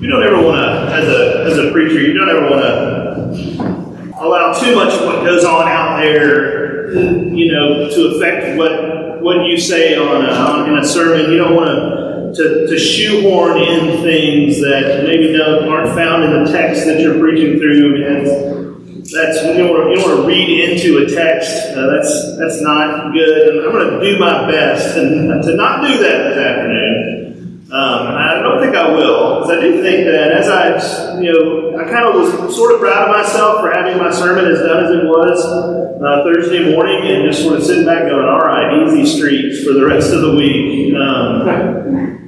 you don't ever want to, as a, as a preacher, you don't ever want to allow too much of what goes on out there, you know, to affect what, what you say on, a, on in a sermon. You don't want to, to, shoehorn in things that maybe don't, aren't found in the text that you're preaching through. And that's you don't, want to, you don't want to read into a text. Uh, that's that's not good. And I'm going to do my best and to not do that this afternoon. Um, I don't think I will, because I do think that as I, you know, I kind of was sort of proud of myself for having my sermon as done as it was uh, Thursday morning, and just sort of sitting back going, "All right, easy streets for the rest of the week." Um,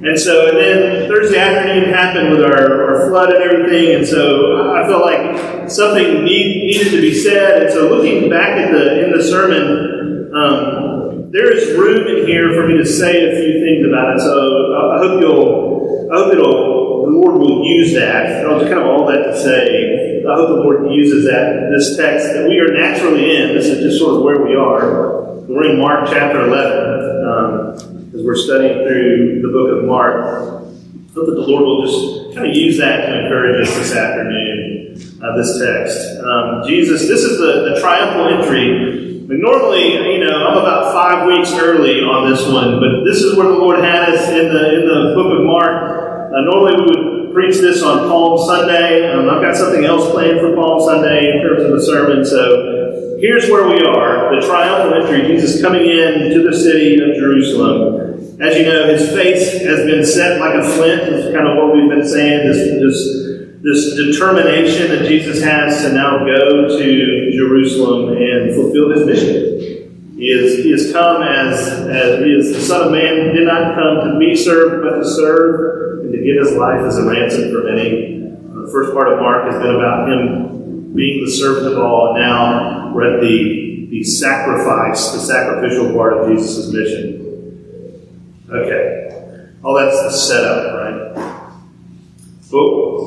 and so, and then Thursday afternoon happened with our, our flood and everything, and so I felt like something need, needed to be said. And so, looking back at the in the sermon. Um, there is room in here for me to say a few things about it. So I hope you'll, I hope it'll, the Lord will use that. That was kind of all that to say. I hope the Lord uses that, this text that we are naturally in. This is just sort of where we are. We're in Mark chapter 11 um, as we're studying through the book of Mark. I hope that the Lord will just kind of use that to encourage us this afternoon, uh, this text. Um, Jesus, this is the, the triumphal entry normally, you know, I'm about five weeks early on this one, but this is where the Lord had us in the in the book of Mark. Uh, normally, we would preach this on Palm Sunday. Um, I've got something else planned for Palm Sunday in terms of the sermon. So here's where we are: the triumphal entry. Jesus coming in to the city of Jerusalem. As you know, his face has been set like a flint. Is kind of what we've been saying. This this this determination that Jesus has to now go to Jerusalem and fulfill his mission. He is, he has come as, as he is the Son of Man, he did not come to be served, but to serve and to give his life as a ransom for many. Uh, the first part of Mark has been about him being the servant of all, and now we're at the, the sacrifice, the sacrificial part of Jesus' mission. Okay. All that's the setup, right?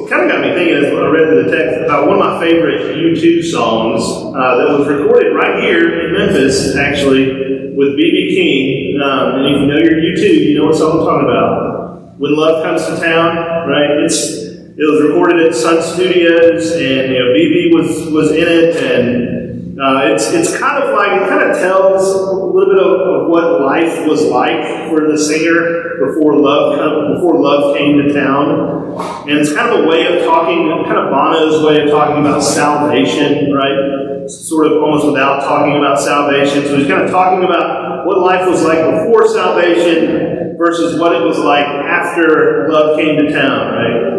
It kind of got me thinking as I read through the text about one of my favorite U2 songs uh, that was recorded right here in Memphis, actually, with B.B. King. Um, and if you know your U2, you know what song I'm talking about. When Love Comes to Town, right? It's it was recorded at Sun Studios, and you know BB was was in it, and uh, it's, it's kind of like, it kind of tells a little bit of, of, what life was like for the singer before love, come, before love came to town. And it's kind of a way of talking, kind of Bono's way of talking about salvation, right? Sort of almost without talking about salvation. So he's kind of talking about what life was like before salvation versus what it was like after love came to town, right?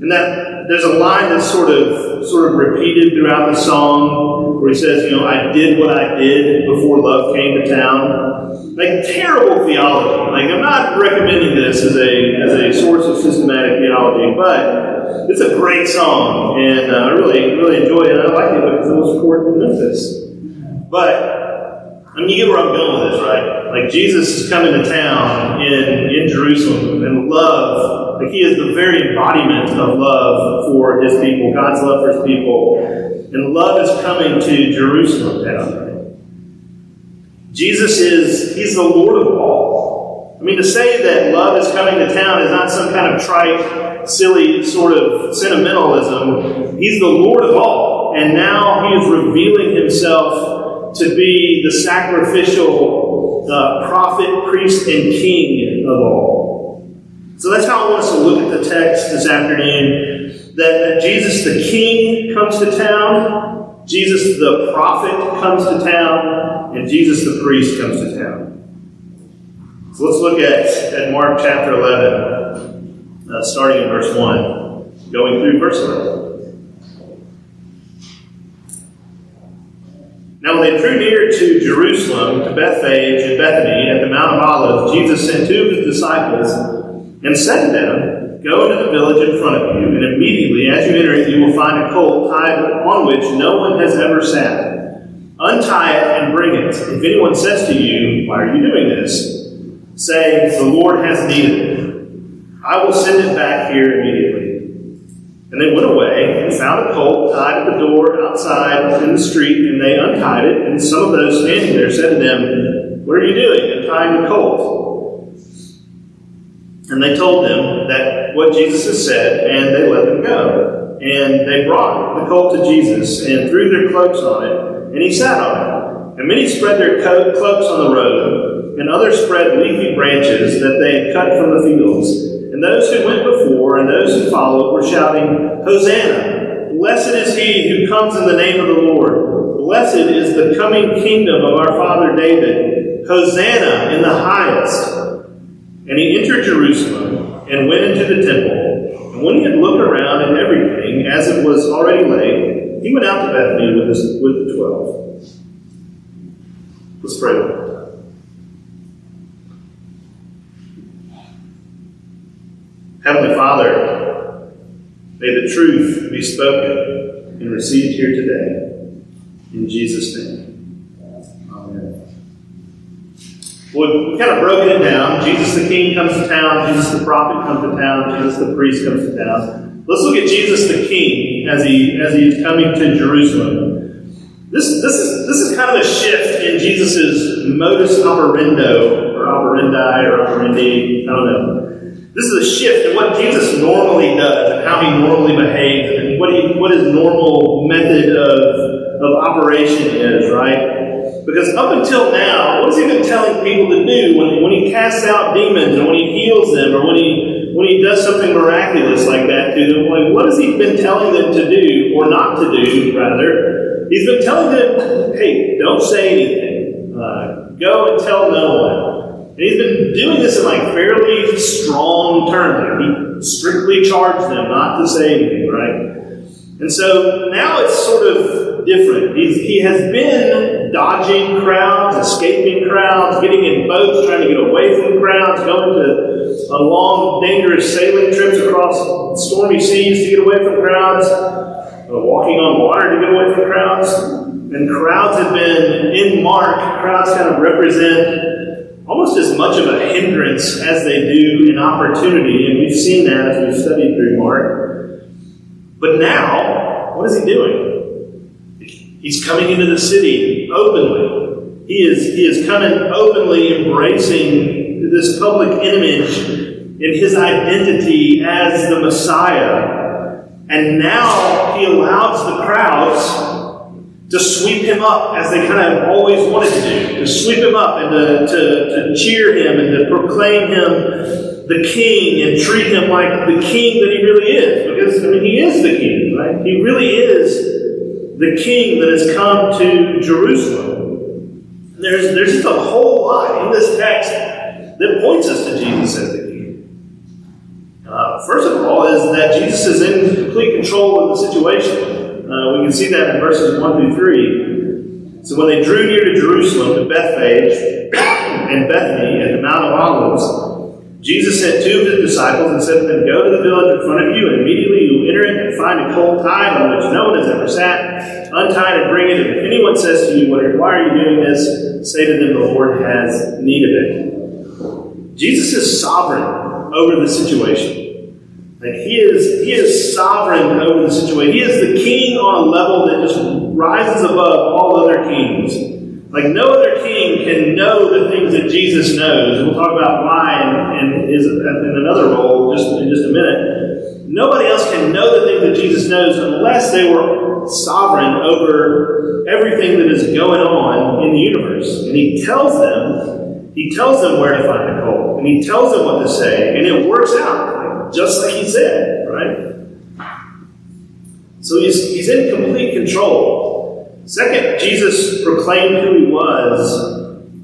And that there's a line that's sort of sort of repeated throughout the song where he says, you know, I did what I did before love came to town. Like terrible theology. Like I'm not recommending this as a as a source of systematic theology, but it's a great song, and uh, I really really enjoy it. I like it because it was recorded in Memphis. But I mean, you get where I'm going with this, right? Like Jesus is coming to town in, in Jerusalem, and love, like he is the very embodiment of love for his people, God's love for his people. And love is coming to Jerusalem town. Jesus is, he's the Lord of all. I mean, to say that love is coming to town is not some kind of trite, silly sort of sentimentalism. He's the Lord of all. And now he is revealing himself to be the sacrificial uh, prophet, priest, and king of all. So that's how I want us to look at the text this afternoon. That, that Jesus the King comes to town, Jesus the prophet comes to town, and Jesus the priest comes to town. So let's look at, at Mark chapter 11, uh, starting in verse 1, going through verse 11. Now, when they drew near to Jerusalem, to Bethphage and Bethany at the Mount of Olives, Jesus sent two of his disciples and said to them, Go to the village in front of you, and immediately as you enter it, you will find a colt tied on which no one has ever sat. Untie it and bring it. If anyone says to you, Why are you doing this? Say, The Lord has need of it. I will send it back here immediately. And they went away and found a colt tied at the door outside in the street, and they untied it. And some of those standing there said to them, What are you doing, untying the colt? And they told them that what Jesus had said, and they let them go. And they brought the colt to Jesus and threw their cloaks on it, and he sat on it. And many spread their cloaks on the road, and others spread leafy branches that they had cut from the fields. And those who went before and those who followed were shouting, Hosanna! Blessed is he who comes in the name of the Lord. Blessed is the coming kingdom of our father David. Hosanna in the highest. And he entered Jerusalem and went into the temple. And when he had looked around at everything, as it was already late, he went out to Bethany with, his, with the twelve. Let's pray. Heavenly Father, may the truth be spoken and received here today. In Jesus' name. Amen. Well, we've kind of broken it down. Jesus the King comes to town, Jesus the prophet comes to town, Jesus the priest comes to town. Let's look at Jesus the King as he as he is coming to Jerusalem. This, this is this is kind of a shift in Jesus' modus operando or operandi or operandi, I don't know. This is a shift in what Jesus normally does and how he normally behaves and what, he, what his normal method of, of operation is, right? Because up until now, what has he been telling people to do when, when he casts out demons or when he heals them or when he, when he does something miraculous like that to them? Like, what has he been telling them to do or not to do, rather? He's been telling them, hey, don't say anything. Uh, go and tell no one. And he's been doing this in like fairly strong terms. He strictly charged them not to say anything, right? And so now it's sort of different. He's, he has been dodging crowds, escaping crowds, getting in boats, trying to get away from crowds, going to long, dangerous sailing trips across stormy seas to get away from crowds, walking on water to get away from crowds. And crowds have been in Mark, crowds kind of represent almost as much of a hindrance as they do an opportunity, and we've seen that as we've studied through Mark. But now, what is he doing? He's coming into the city openly. He is, he is coming openly embracing this public image in his identity as the Messiah. And now he allows the crowds to sweep him up as they kind of always wanted to do, to sweep him up and to, to, to cheer him and to proclaim him the king and treat him like the king that he really is. Because, I mean, he is the king, right? He really is the king that has come to Jerusalem. There's, there's just a whole lot in this text that points us to Jesus as the king. Uh, first of all, is that Jesus is in complete control of the situation. Uh, we can see that in verses 1 through 3. So when they drew near to Jerusalem, to Bethphage and Bethany at the Mount of Olives, Jesus sent two of his disciples and said to them, Go to the village in front of you, and immediately you will enter it and find a colt tied on which no one has ever sat. Untie it and bring it. And if anyone says to you, Why are you doing this? Say to them, The Lord has need of it. Jesus is sovereign over the situation. Like he is, he is sovereign over the situation. He is the king on a level that just rises above all other kings. Like no other king can know the things that Jesus knows. We'll talk about why in, his, in another role just in just a minute. Nobody else can know the things that Jesus knows unless they were sovereign over everything that is going on in the universe. And he tells them, he tells them where to find the colt, and he tells them what to say, and it works out just like he said, right? So he's, he's in complete control. Second, Jesus proclaimed who he was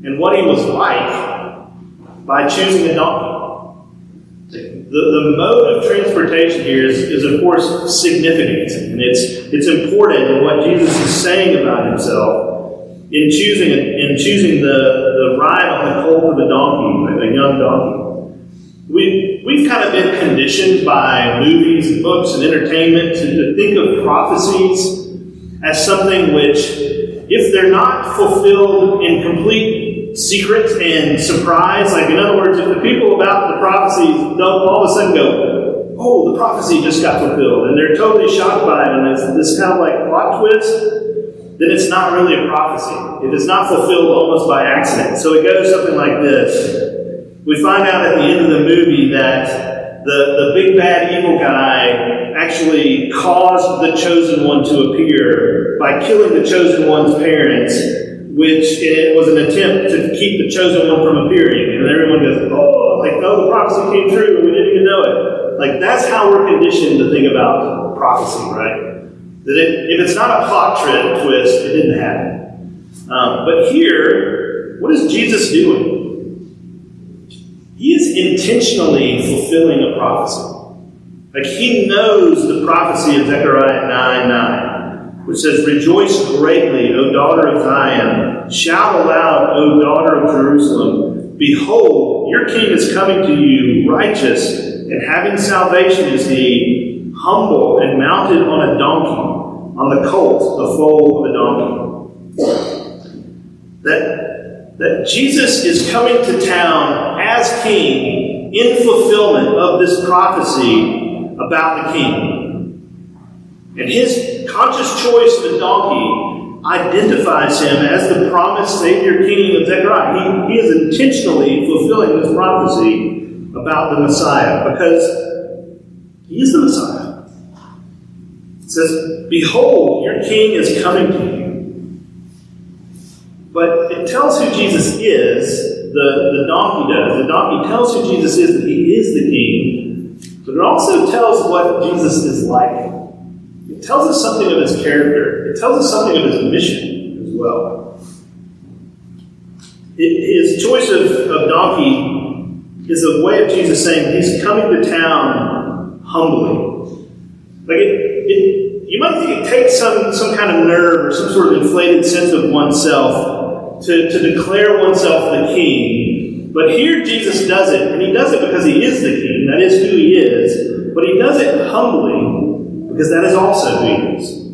and what he was like by choosing a donkey. The, the mode of transportation here is, is, of course, significant, and it's, it's important in what Jesus is saying about himself in choosing, in choosing the, the ride on the colt of a donkey, a young donkey. We, we've kind of been conditioned by movies and books and entertainment to, to think of prophecies as something which, if they're not fulfilled in complete secret and surprise, like in other words, if the people about the prophecies don't all of a sudden go, oh, the prophecy just got fulfilled, and they're totally shocked by it, and it's this kind of like plot twist, then it's not really a prophecy. It is not fulfilled almost by accident. So it goes something like this. We find out at the end of the movie that the, the big bad evil guy actually caused the chosen one to appear by killing the chosen one's parents, which it was an attempt to keep the chosen one from appearing. And everyone goes, oh, like, oh, the prophecy came true, and we didn't even know it. Like, that's how we're conditioned to think about prophecy, right? That it, if it's not a plot trip twist, it didn't happen. Um, but here, what is Jesus doing? He is intentionally fulfilling a prophecy. Like he knows the prophecy of Zechariah 9 9, which says, Rejoice greatly, O daughter of Zion. Shout aloud, O daughter of Jerusalem. Behold, your king is coming to you, righteous, and having salvation is he, humble and mounted on a donkey, on the colt, the foal of a donkey. That, that Jesus is coming to town as king in fulfillment of this prophecy about the king. And his conscious choice of a donkey identifies him as the promised Savior King of Zechariah. He, he is intentionally fulfilling this prophecy about the Messiah because he is the Messiah. It says, Behold, your king is coming to you. But it tells who Jesus is, the, the donkey does. The donkey tells who Jesus is that he is the king, but it also tells what Jesus is like. It tells us something of his character, it tells us something of his mission as well. It, his choice of, of donkey is a way of Jesus saying he's coming to town humbly. Like it, it, you might think it takes some, some kind of nerve or some sort of inflated sense of oneself to, to declare oneself the king. But here Jesus does it, and he does it because he is the king. That is who he is. But he does it humbly because that is also who he is.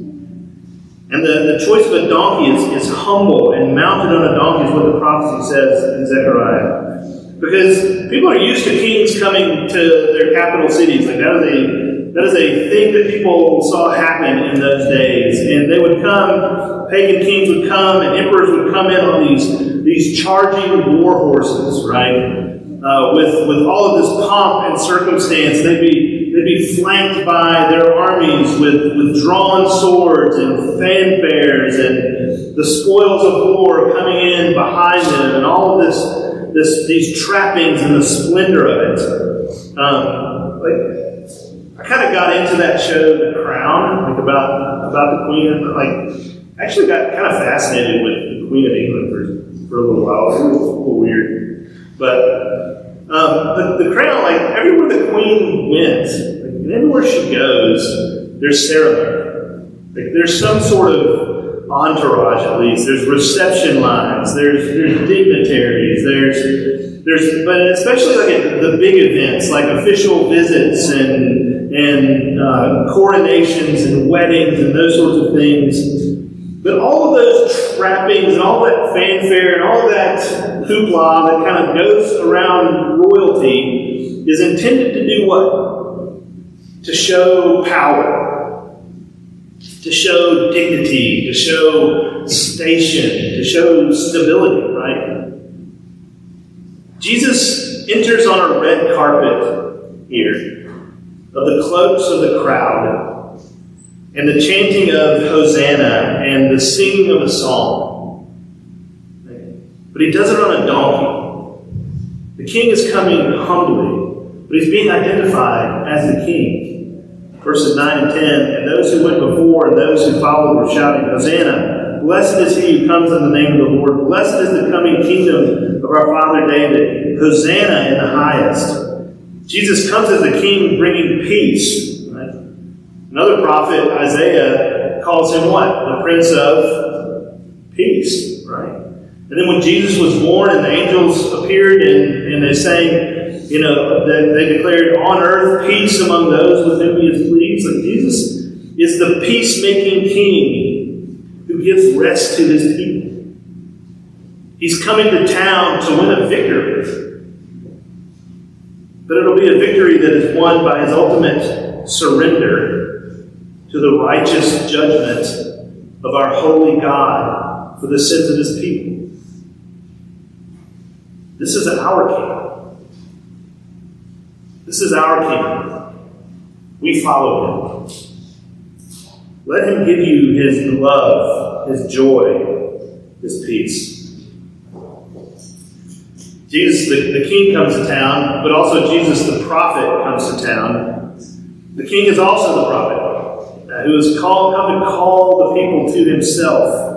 And the, the choice of a donkey is, is humble and mounted on a donkey is what the prophecy says in Zechariah. Because people are used to kings coming to their capital cities. Like that is a that is a thing that people saw happen in those days. And they would come, pagan kings would come, and emperors would come in on these, these charging war horses, right? Uh, with, with all of this pomp and circumstance. They'd be, they'd be flanked by their armies with, with drawn swords and fanfares and the spoils of war coming in behind them and all of this, this these trappings and the splendor of it. Um, like, I kind of got into that show, The Crown, like about about the Queen. but Like, I actually got kind of fascinated with the Queen of England for, for a little while. It was a little, a little weird, but um, but the Crown, like everywhere the Queen went, like, everywhere she goes, there's ceremony. Like there's some sort of entourage at least. There's reception lines. There's there's dignitaries. There's there's but especially like at the big events like official visits and and uh, coronations and weddings and those sorts of things. But all of those trappings and all that fanfare and all that hoopla that kind of goes around royalty is intended to do what? To show power, to show dignity, to show station, to show stability, right? Jesus enters on a red carpet here of the cloaks of the crowd, and the chanting of Hosanna, and the singing of a psalm. But he does it on a donkey. The king is coming humbly, but he's being identified as the king. Verses 9 and 10 And those who went before and those who followed were shouting, Hosanna! Blessed is he who comes in the name of the Lord. Blessed is the coming kingdom of our father David. Hosanna in the highest. Jesus comes as a king bringing peace. Right? Another prophet, Isaiah, calls him what? The Prince of Peace, right? And then when Jesus was born and the angels appeared and, and they sang, you know, they, they declared on earth peace among those with whom he is pleased. Like Jesus is the peacemaking king who gives rest to his people. He's coming to town to win a victory. But it'll be a victory that is won by his ultimate surrender to the righteous judgment of our holy God for the sins of his people. This is our King. This is our King. We follow him. Let him give you his love, his joy, his peace. Jesus, the, the king, comes to town, but also Jesus, the prophet, comes to town. The king is also the prophet, uh, who has called, come to call the people to himself.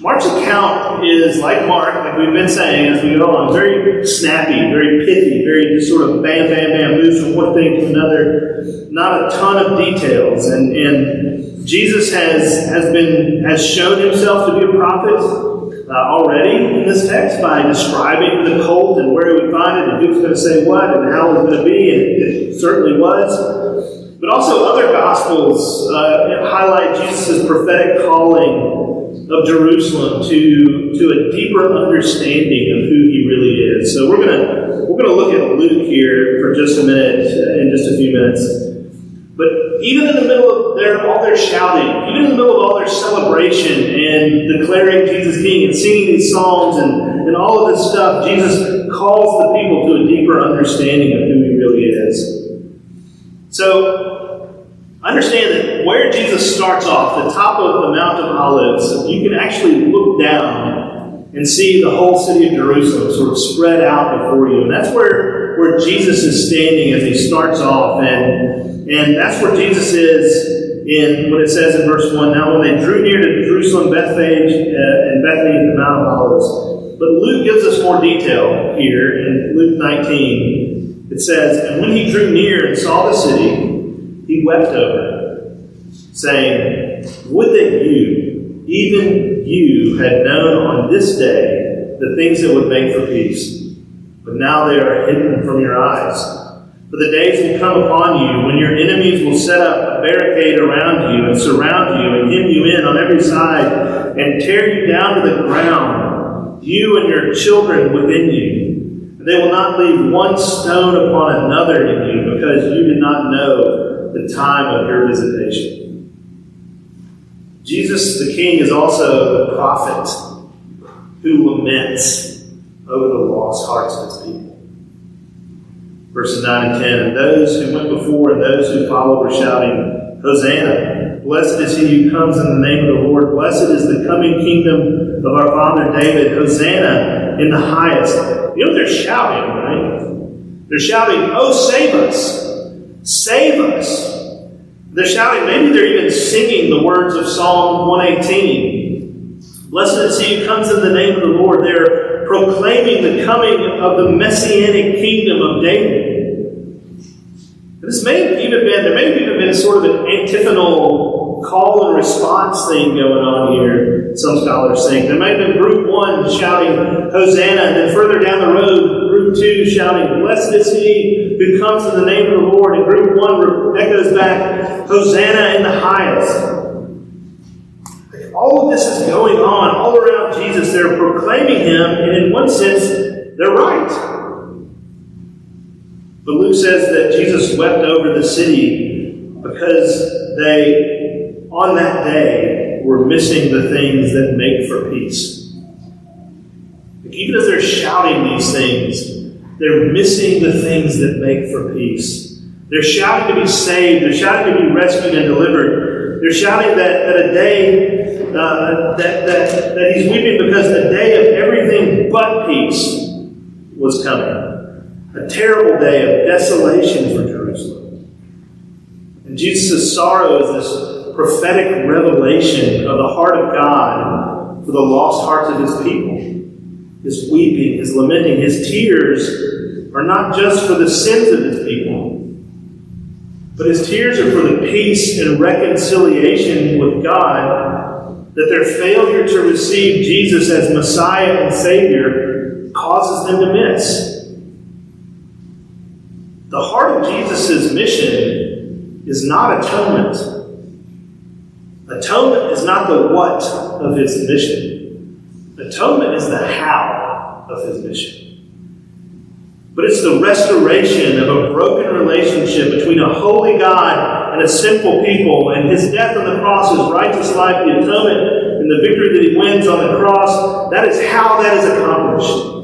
Mark's account is like Mark, like we've been saying as we go along, very snappy, very pithy, very sort of bam, bam, bam, moves from one thing to another. Not a ton of details, and and Jesus has has been has shown himself to be a prophet uh, already in this text by describing the colt and where he would find it, and who's going to say what, and how it was going to be, and it certainly was. But also, other gospels uh, highlight Jesus' prophetic calling of Jerusalem to, to a deeper understanding of who he really is. So we're gonna we're gonna look at Luke here for just a minute, uh, in just a few minutes. But even in the middle of their all their shouting, even in the middle of all their celebration and declaring Jesus King and singing these songs and, and all of this stuff, Jesus calls the people to a deeper understanding of who he really is. So Understand that where Jesus starts off, the top of the Mount of Olives, you can actually look down and see the whole city of Jerusalem sort of spread out before you. And that's where, where Jesus is standing as he starts off. And, and that's where Jesus is in what it says in verse 1. Now, when they drew near to Jerusalem, Bethphage, uh, and Bethany, the Mount of Olives. But Luke gives us more detail here in Luke 19. It says, And when he drew near and saw the city, he wept over it, saying, Would that you, even you, had known on this day the things that would make for peace. But now they are hidden from your eyes. For the days will come upon you when your enemies will set up a barricade around you and surround you and hem you in on every side and tear you down to the ground, you and your children within you. They will not leave one stone upon another in you because you did not know the time of your visitation. Jesus the King is also the prophet who laments over the lost hearts of his people. Verses 9 and 10 And those who went before and those who followed were shouting, Hosanna! Blessed is he who comes in the name of the Lord. Blessed is the coming kingdom of our father David. Hosanna in the highest. You know they're shouting, right? They're shouting, Oh, save us! Save us. They're shouting, maybe they're even singing the words of Psalm 118. Blessed is he who comes in the name of the Lord. They're proclaiming the coming of the messianic kingdom of David. This may have even been, there may have even been sort of an antiphonal call and response thing going on here, some scholars think. There might have been group one shouting, Hosanna, and then further down the road, group two shouting, Blessed is he who comes in the name of the Lord. And group one echoes back, Hosanna in the highest. All of this is going on all around Jesus. They're proclaiming him, and in one sense, they're right. But Luke says that Jesus wept over the city because they, on that day, were missing the things that make for peace. Even as they're shouting these things, they're missing the things that make for peace. They're shouting to be saved. They're shouting to be rescued and delivered. They're shouting that, that a day, uh, that, that, that he's weeping because the day of everything but peace was coming. A terrible day of desolation for Jerusalem. And Jesus' sorrow is this prophetic revelation of the heart of God for the lost hearts of his people his weeping, his lamenting, his tears are not just for the sins of his people, but his tears are for the peace and reconciliation with God that their failure to receive Jesus as Messiah and Savior causes them to miss. The heart of Jesus' mission is not atonement. Atonement is not the what of his mission. Atonement is the how of his mission. But it's the restoration of a broken relationship between a holy God and a sinful people, and his death on the cross, his righteous life, the atonement, and the victory that he wins on the cross. That is how that is accomplished.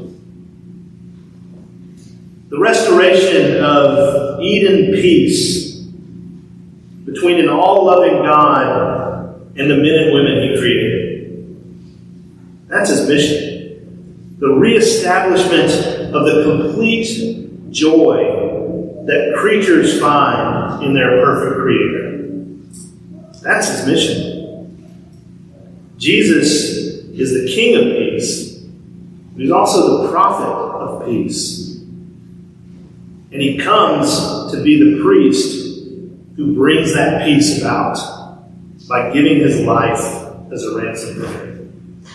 The restoration of Eden peace between an all loving God and the men and women He created. That's His mission. The reestablishment of the complete joy that creatures find in their perfect Creator. That's His mission. Jesus is the King of peace, He's also the prophet of peace. And he comes to be the priest who brings that peace about by giving his life as a ransom for him.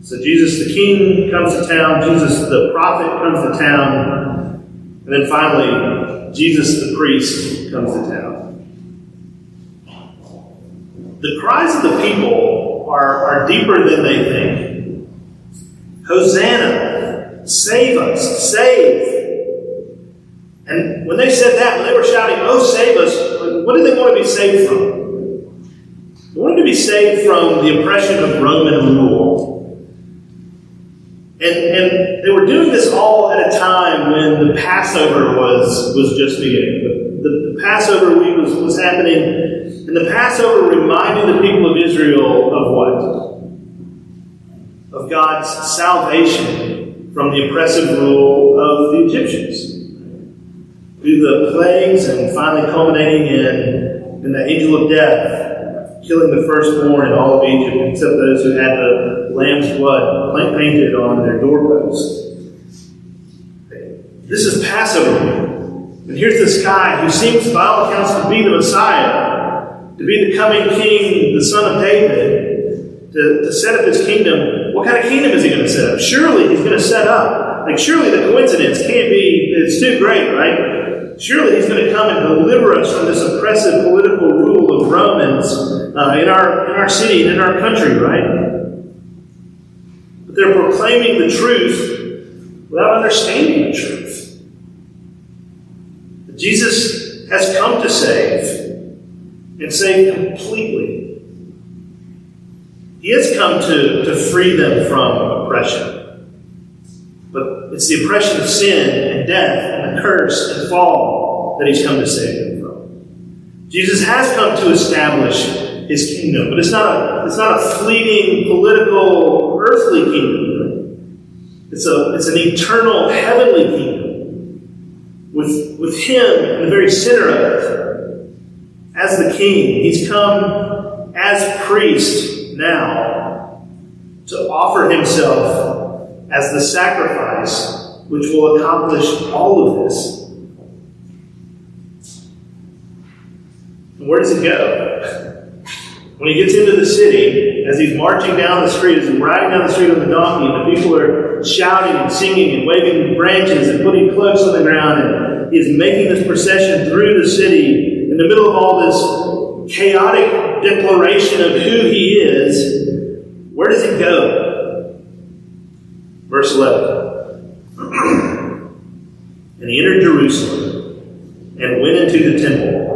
So Jesus the King comes to town, Jesus the prophet comes to town, and then finally, Jesus the priest comes to town. The cries of the people are, are deeper than they think. Hosanna! Save us! Save! And when they said that, when they were shouting, Oh, save us, what did they want to be saved from? They wanted to be saved from the oppression of Roman rule. And, and they were doing this all at a time when the Passover was, was just beginning. The, the, the Passover week was, was happening, and the Passover reminded the people of Israel of what? Of God's salvation from the oppressive rule of the Egyptians through the plagues and finally culminating in, in the angel of death, killing the firstborn in all of Egypt, except those who had the lamb's blood painted on their doorposts. This is Passover. And here's this guy who seems, by all accounts, to be the Messiah, to be the coming king, the son of David, to, to set up his kingdom. What kind of kingdom is he going to set up? Surely he's going to set up. Like, surely the coincidence can't be, it's too great, right? Surely he's going to come and deliver us from this oppressive political rule of Romans uh, in, our, in our city and in our country, right? But they're proclaiming the truth without understanding the truth. Jesus has come to save and save completely. He has come to, to free them from oppression. But it's the oppression of sin and death curse and fall that he's come to save them from. Jesus has come to establish his kingdom, but it's not a, it's not a fleeting political earthly kingdom. It's, a, it's an eternal heavenly kingdom with, with him in the very center of it. As the king, he's come as priest now to offer himself as the sacrifice which will accomplish all of this. And where does it go? When he gets into the city, as he's marching down the street, as he's riding down the street on the donkey, and the people are shouting and singing and waving branches and putting cloaks on the ground, and he is making this procession through the city in the middle of all this chaotic declaration of who he is, where does it go? Verse 11 he entered Jerusalem and went into the temple.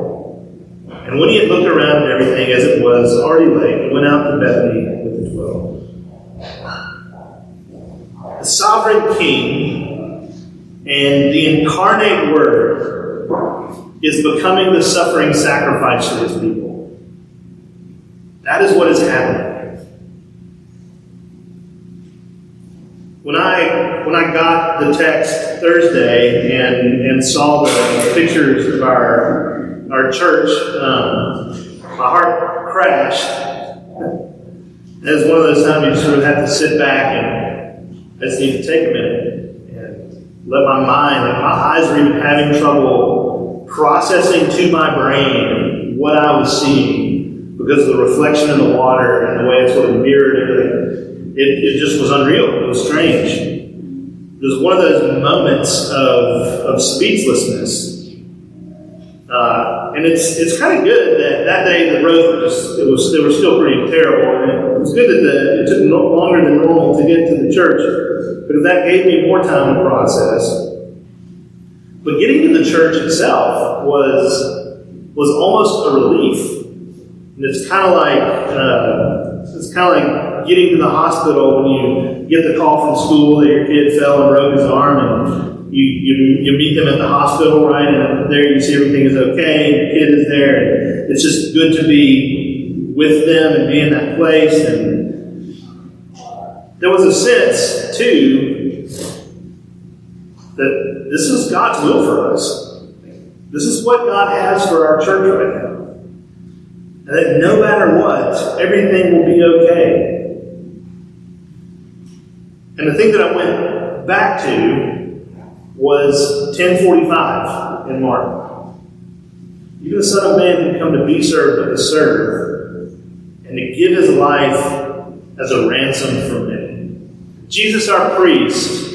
And when he had looked around at everything as it was already late, he went out to Bethany with the twelve. The sovereign king and the incarnate word is becoming the suffering sacrifice for his people. That is what is happening. When I when I got the text Thursday and and saw the pictures of our our church, um, my heart crashed. It was one of those times you sort of have to sit back and I just need to take a minute and let my mind, like my eyes were even having trouble processing to my brain what I was seeing because of the reflection in the water and the way it sort of mirrored everything it, it just was unreal. It was strange. It was one of those moments of, of speechlessness. Uh, and it's it's kind of good that that day the roads were just it was they were still pretty terrible. And it was good that the, it took no, longer than normal to get to the church because that gave me more time to process. But getting to the church itself was was almost a relief. And it's kind of like uh, it's kind of like getting to the hospital when you get the call from school that your kid fell and broke his arm and you, you, you meet them at the hospital, right? And there you see everything is okay, the kid is there, and it's just good to be with them and be in that place. And there was a sense, too, that this is God's will for us. This is what God has for our church right now. That no matter what, everything will be okay. And the thing that I went back to was 1045 in Mark. Even the Son of Man didn't come to be served, but to serve, and to give his life as a ransom for many. Jesus, our priest,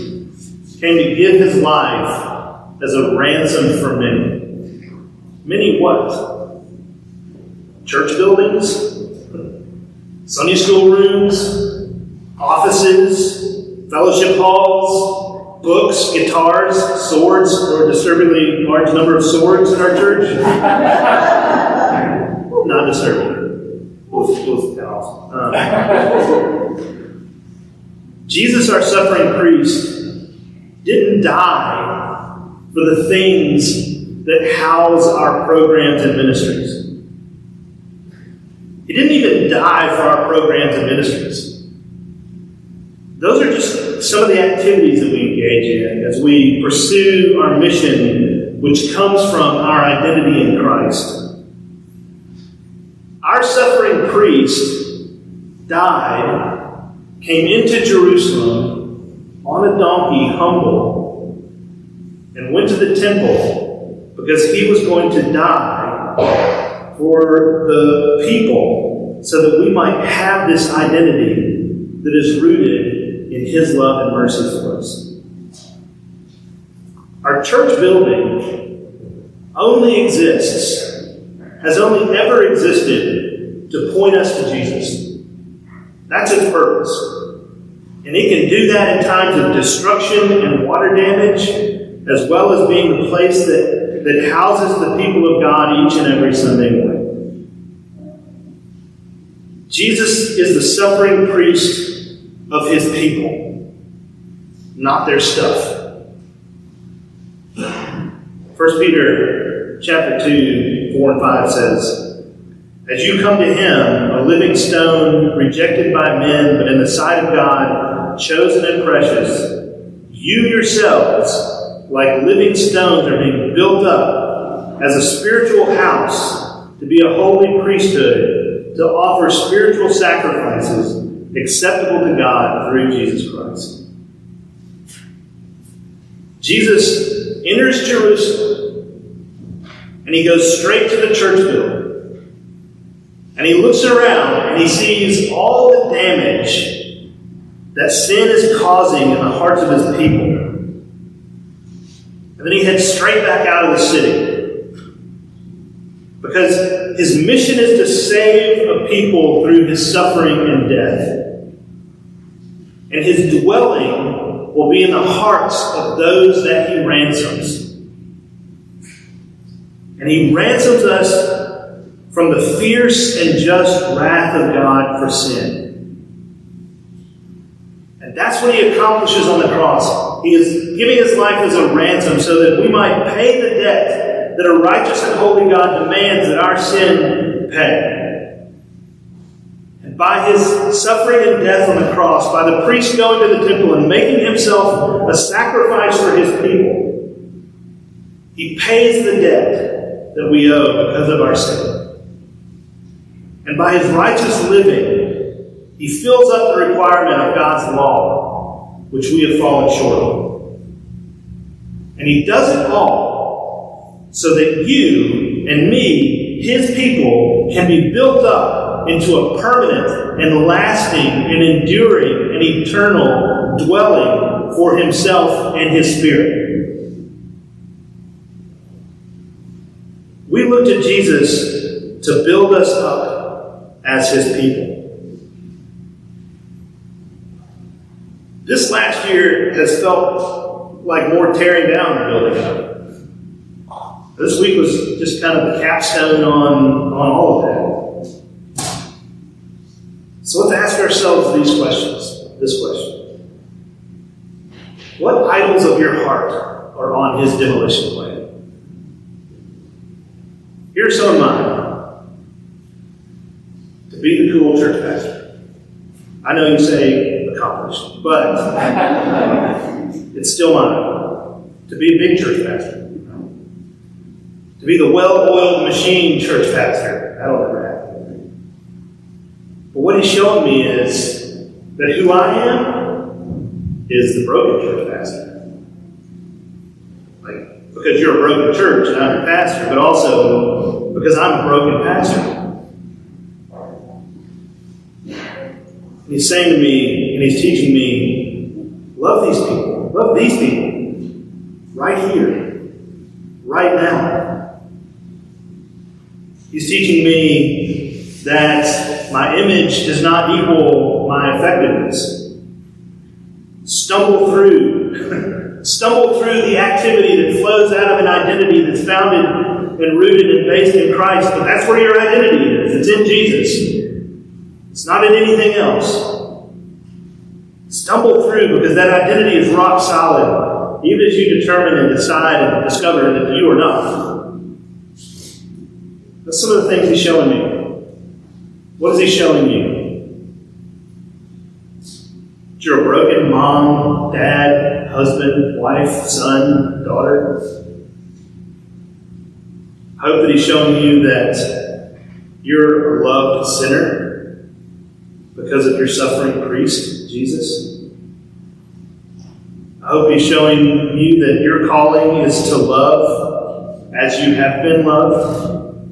came to give his life as a ransom for many. Many what? Church buildings? Sunday school rooms? Offices? fellowship halls, books, guitars, swords. There were a disturbingly large number of swords in our church. Not disturbing. We'll um, Jesus, our suffering priest, didn't die for the things that house our programs and ministries. He didn't even die for our programs and ministries. Those are just some of the activities that we engage in as we pursue our mission, which comes from our identity in Christ. Our suffering priest died, came into Jerusalem on a donkey, humble, and went to the temple because he was going to die for the people so that we might have this identity that is rooted in His love and mercy for us. Our church building only exists, has only ever existed to point us to Jesus. That's its purpose. And it can do that in times of destruction and water damage, as well as being the place that, that houses the people of God each and every Sunday morning. Jesus is the suffering priest of his people, not their stuff. 1 Peter chapter 2, 4 and 5 says, As you come to him, a living stone, rejected by men, but in the sight of God, chosen and precious, you yourselves, like living stones, are being built up as a spiritual house to be a holy priesthood, to offer spiritual sacrifices acceptable to God through Jesus Christ. Jesus enters Jerusalem and he goes straight to the church building. And he looks around and he sees all the damage that sin is causing in the hearts of his people. And then he heads straight back out of the city. Because his mission is to save a people through his suffering and death and his dwelling will be in the hearts of those that he ransoms. And he ransoms us from the fierce and just wrath of God for sin. And that's what he accomplishes on the cross. He is giving his life as a ransom so that we might pay the debt that a righteous and holy God demands that our sin pay And by his suffering and death on the cross, by the priest going to the temple and making himself a sacrifice for his people, he pays the debt that we owe because of our sin. And by his righteous living, he fills up the requirement of God's law, which we have fallen short of. And he does it all so that you and me, his people, can be built up into a permanent and lasting and enduring and eternal dwelling for himself and his spirit. We look to Jesus to build us up as his people. This last year has felt like more tearing down than building up. This week was just kind of the capstone on, on all of that. So let's ask ourselves these questions. This question What idols of your heart are on his demolition plan. Here's some of mine. To be the cool church pastor. I know you say accomplished, but it's still mine. To be a big church pastor. To be the well oiled machine church pastor. That'll never happen. But what he's showing me is that who I am is the broken church pastor. Like, because you're a broken church and I'm a pastor, but also because I'm a broken pastor. And he's saying to me, and he's teaching me, love these people. Love these people. Right here. Right now. He's teaching me that my image does not equal my effectiveness. Stumble through. Stumble through the activity that flows out of an identity that's founded and rooted and based in Christ, but that's where your identity is. It's in Jesus. It's not in anything else. Stumble through because that identity is rock solid, even as you determine and decide and discover that you are not. That's some of the things he's showing me. What is he showing you? You're a broken mom, dad, husband, wife, son, daughter. I hope that he's showing you that you're a loved sinner because of your suffering priest, Jesus. I hope he's showing you that your calling is to love as you have been loved.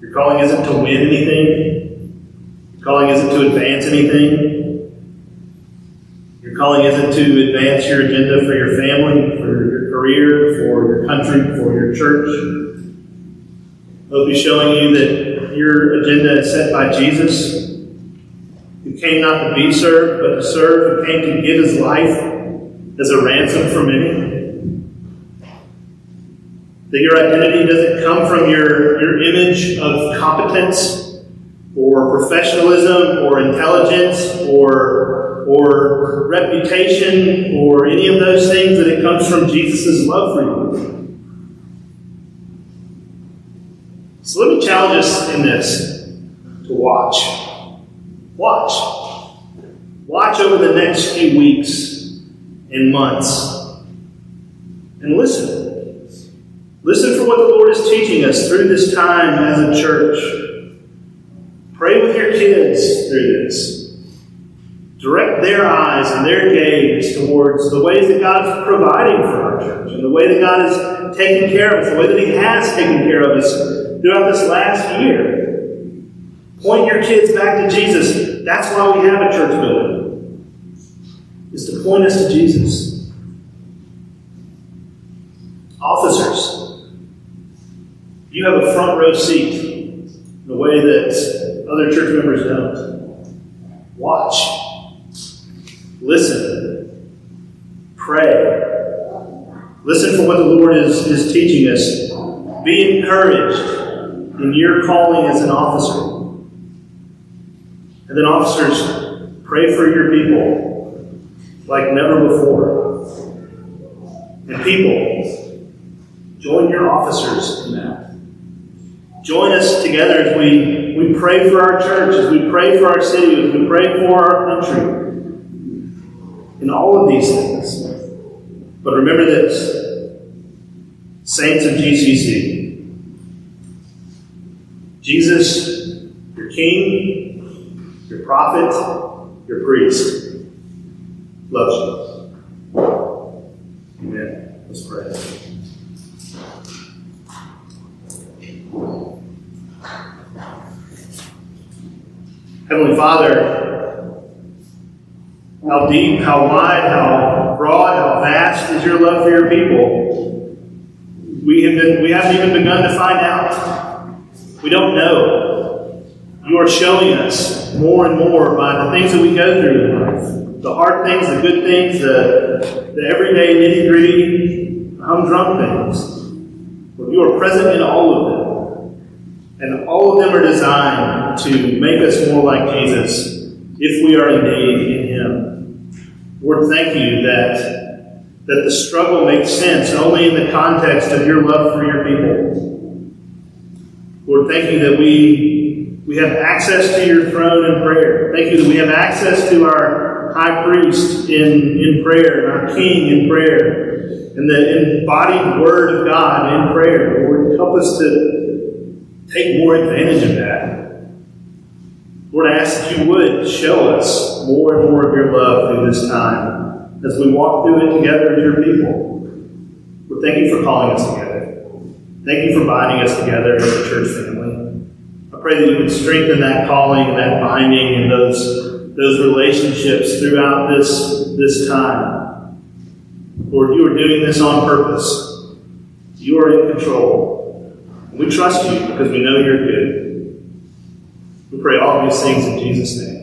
Your calling isn't to win anything. Your calling isn't to advance anything. Your calling isn't to advance your agenda for your family, for your career, for your country, for your church. I hope he's showing you that your agenda is set by Jesus who came not to be served, but to serve, who came to give his life as a ransom for many. That your identity doesn't come from your, your image of competence or professionalism or intelligence or, or reputation or any of those things, that it comes from Jesus' love for you. So let me challenge us in this to watch. Watch. Watch over the next few weeks and months and listen. Listen for what the Lord is teaching us through this time as a church. Pray with your kids through this. Direct their eyes and their gaze towards the ways that God's providing for our church and the way that God is taking care of us, the way that He has taken care of us throughout this last year. Point your kids back to Jesus. That's why we have a church building, is to point us to Jesus. Officers, you have a front row seat in a way that other church members don't. Watch, listen, pray. Listen for what the Lord is, is teaching us. Be encouraged in your calling as an officer. And then, officers, pray for your people like never before. And people, join your officers in that. Join us together as we, we pray for our church, as we pray for our city, as we pray for our country. In all of these things. But remember this Saints of GCC, Jesus, your King, your prophet, your priest loves you. Amen. Let's pray. Heavenly Father, how deep, how wide, how broad, how vast is your love for your people? We have been, we haven't even begun to find out. We don't know. You are showing us more and more by the things that we go through in life the hard things, the good things, the, the everyday nitty gritty, humdrum things. But you are present in all of them. And all of them are designed to make us more like Jesus if we are indeed in Him. Lord, thank you that that the struggle makes sense only in the context of your love for your people. Lord, thank you that we, we have access to your throne in prayer. Thank you that we have access to our high priest in, in prayer and our king in prayer and the embodied word of God in prayer. Lord, help us to take more advantage of that. Lord, I ask that you would show us more and more of your love through this time as we walk through it together as your people. Lord, thank you for calling us together. Thank you for binding us together as a church family. Pray that you would strengthen that calling and that binding and those, those relationships throughout this, this time. Lord, you are doing this on purpose. You are in control. We trust you because we know you're good. We pray all these things in Jesus' name.